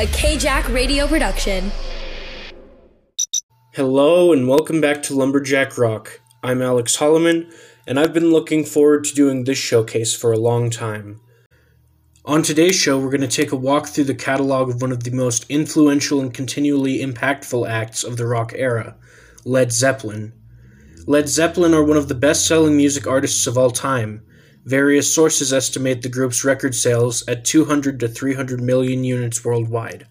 a KJack radio production. Hello, and welcome back to Lumberjack Rock. I'm Alex Holloman, and I've been looking forward to doing this showcase for a long time. On today's show, we're going to take a walk through the catalog of one of the most influential and continually impactful acts of the rock era, Led Zeppelin. Led Zeppelin are one of the best selling music artists of all time. Various sources estimate the group's record sales at 200 to 300 million units worldwide.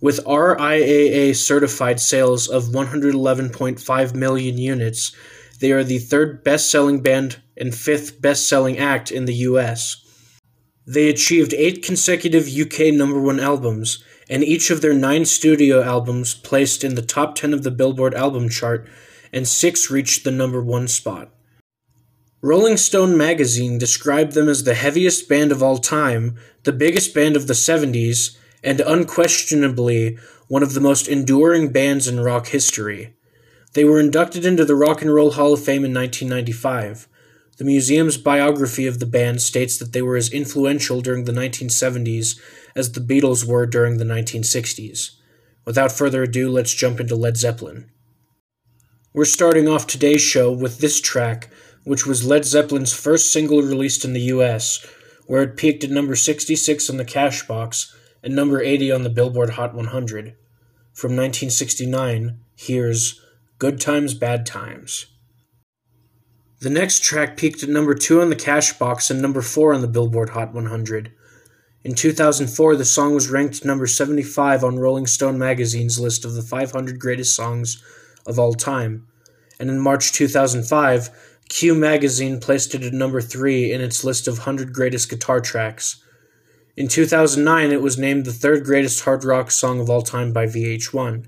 With RIAA certified sales of 111.5 million units, they are the third best selling band and fifth best selling act in the US. They achieved eight consecutive UK number one albums, and each of their nine studio albums placed in the top 10 of the Billboard album chart, and six reached the number one spot. Rolling Stone magazine described them as the heaviest band of all time, the biggest band of the 70s, and unquestionably one of the most enduring bands in rock history. They were inducted into the Rock and Roll Hall of Fame in 1995. The museum's biography of the band states that they were as influential during the 1970s as the Beatles were during the 1960s. Without further ado, let's jump into Led Zeppelin. We're starting off today's show with this track, which was Led Zeppelin's first single released in the US, where it peaked at number 66 on the Cash Box and number 80 on the Billboard Hot 100. From 1969, here's Good Times, Bad Times. The next track peaked at number 2 on the Cash Box and number 4 on the Billboard Hot 100. In 2004, the song was ranked number 75 on Rolling Stone magazine's list of the 500 greatest songs of all time. And in March 2005, Q Magazine placed it at number 3 in its list of 100 greatest guitar tracks. In 2009, it was named the third greatest hard rock song of all time by VH1.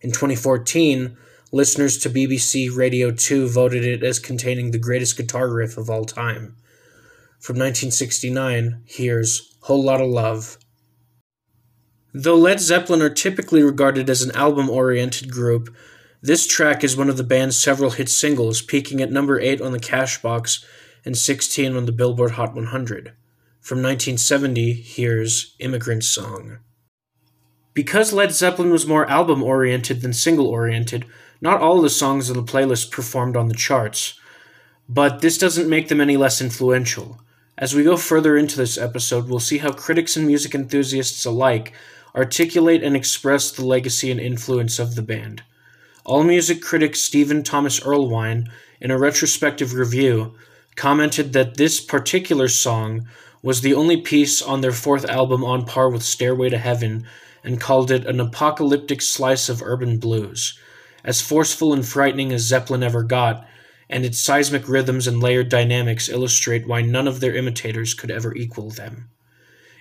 In 2014, listeners to BBC Radio 2 voted it as containing the greatest guitar riff of all time. From 1969, here's Whole Lotta Love. Though Led Zeppelin are typically regarded as an album oriented group, this track is one of the band's several hit singles, peaking at number 8 on the Cashbox and 16 on the Billboard Hot 100. From 1970, here's Immigrant Song. Because Led Zeppelin was more album oriented than single oriented, not all the songs on the playlist performed on the charts. But this doesn't make them any less influential. As we go further into this episode, we'll see how critics and music enthusiasts alike articulate and express the legacy and influence of the band. AllMusic critic Stephen Thomas Erlewine, in a retrospective review, commented that this particular song was the only piece on their fourth album on par with Stairway to Heaven and called it an apocalyptic slice of urban blues. As forceful and frightening as Zeppelin ever got, and its seismic rhythms and layered dynamics illustrate why none of their imitators could ever equal them.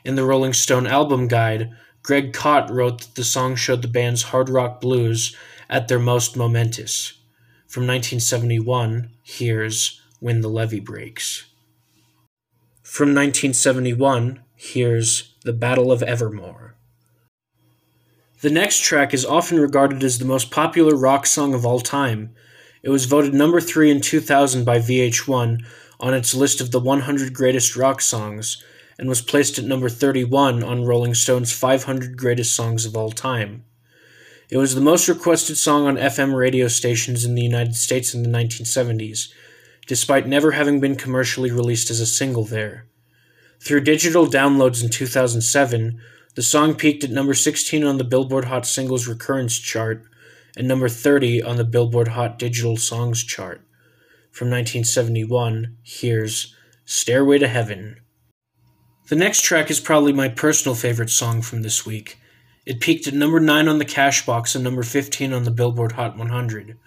In the Rolling Stone album guide, Greg Kot wrote that the song showed the band's hard rock blues at their most momentous. From 1971, here's When the Levee Breaks. From 1971, here's The Battle of Evermore. The next track is often regarded as the most popular rock song of all time. It was voted number 3 in 2000 by VH1 on its list of the 100 greatest rock songs and was placed at number 31 on Rolling Stone's 500 greatest songs of all time. It was the most requested song on FM radio stations in the United States in the 1970s, despite never having been commercially released as a single there. Through digital downloads in 2007, the song peaked at number 16 on the Billboard Hot Singles Recurrents chart and number 30 on the Billboard Hot Digital Songs chart. From 1971, here's Stairway to Heaven. The next track is probably my personal favorite song from this week. It peaked at number 9 on the Cashbox and number 15 on the Billboard Hot 100.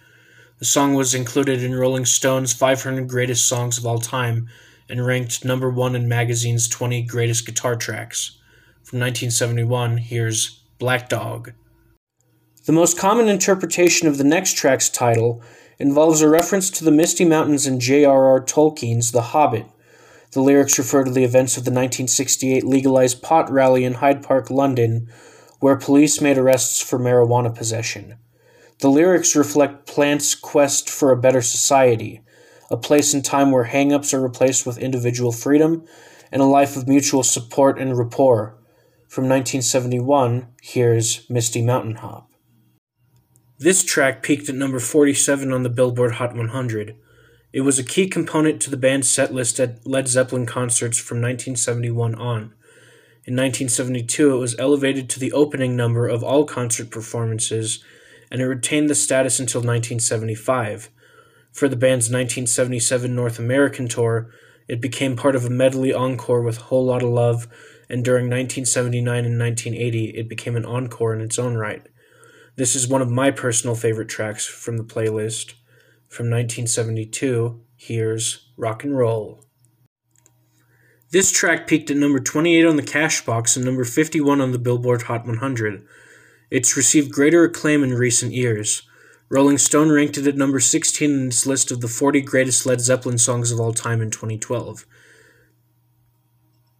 The song was included in Rolling Stone's 500 Greatest Songs of All Time and ranked number 1 in magazine's 20 Greatest Guitar Tracks. From 1971, here's Black Dog. The most common interpretation of the next track's title involves a reference to the Misty Mountains in J.R.R. Tolkien's The Hobbit. The lyrics refer to the events of the 1968 legalized pot rally in Hyde Park, London, where police made arrests for marijuana possession. The lyrics reflect Plant's quest for a better society, a place and time where hang ups are replaced with individual freedom, and a life of mutual support and rapport. From 1971, here's Misty Mountain Hop. This track peaked at number 47 on the Billboard Hot 100. It was a key component to the band's set list at Led Zeppelin concerts from 1971 on. In 1972, it was elevated to the opening number of all concert performances, and it retained the status until 1975. For the band's 1977 North American tour, it became part of a medley encore with Whole Lotta Love, and during 1979 and 1980, it became an encore in its own right. This is one of my personal favorite tracks from the playlist. From 1972, here's Rock and Roll. This track peaked at number 28 on the Cashbox and number 51 on the Billboard Hot 100. It's received greater acclaim in recent years. Rolling Stone ranked it at number 16 in its list of the 40 greatest Led Zeppelin songs of all time in 2012.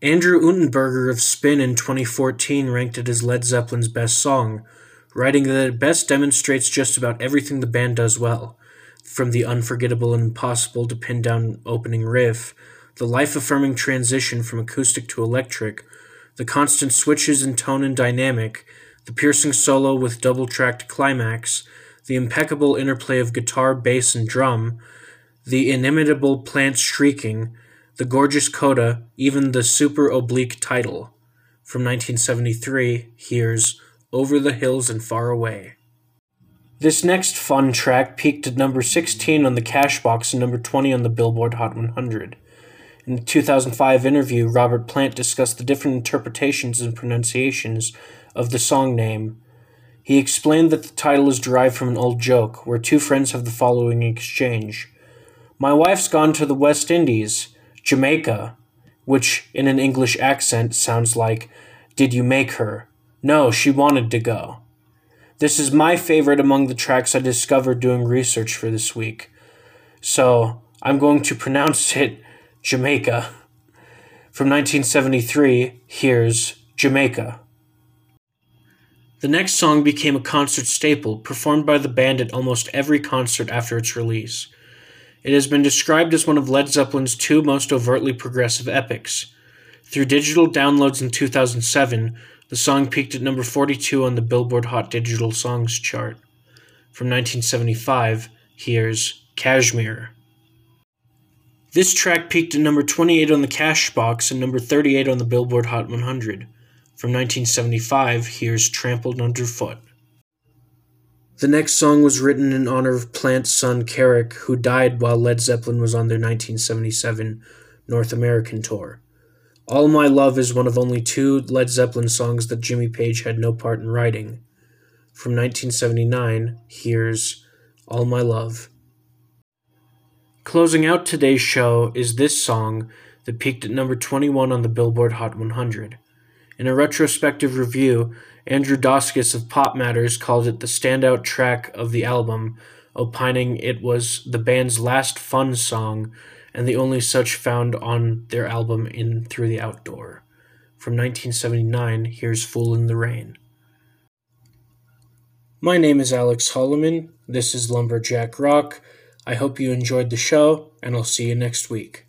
Andrew Unterberger of Spin in 2014 ranked it as Led Zeppelin's best song, writing that it best demonstrates just about everything the band does well, from the unforgettable and impossible to pin down opening riff, the life affirming transition from acoustic to electric, the constant switches in tone and dynamic, the piercing solo with double tracked climax, the impeccable interplay of guitar, bass, and drum, the inimitable plant shrieking, the gorgeous coda, even the super oblique title. From 1973, here's over the Hills and Far Away. This next fun track peaked at number 16 on the Cashbox and number 20 on the Billboard Hot 100. In the 2005 interview, Robert Plant discussed the different interpretations and pronunciations of the song name. He explained that the title is derived from an old joke where two friends have the following exchange My wife's gone to the West Indies, Jamaica, which in an English accent sounds like, Did you make her? No, she wanted to go. This is my favorite among the tracks I discovered doing research for this week. So I'm going to pronounce it Jamaica. From 1973, here's Jamaica. The next song became a concert staple, performed by the band at almost every concert after its release. It has been described as one of Led Zeppelin's two most overtly progressive epics. Through digital downloads in 2007, the song peaked at number 42 on the Billboard Hot Digital Songs chart. From 1975, here's Kashmir. This track peaked at number 28 on the Cash Box and number 38 on the Billboard Hot 100. From 1975, here's Trampled Underfoot. The next song was written in honor of Plant's son Karac, who died while Led Zeppelin was on their 1977 North American tour. All My Love is one of only two Led Zeppelin songs that Jimmy Page had no part in writing. From 1979, here's All My Love. Closing out today's show is this song that peaked at number 21 on the Billboard Hot 100. In a retrospective review, Andrew Doscas of Pop Matters called it the standout track of the album, opining it was the band's last fun song and the only such found on their album In Through the Outdoor. From 1979, here's Fool in the Rain. My name is Alex Holloman. This is Lumberjack Rock. I hope you enjoyed the show, and I'll see you next week.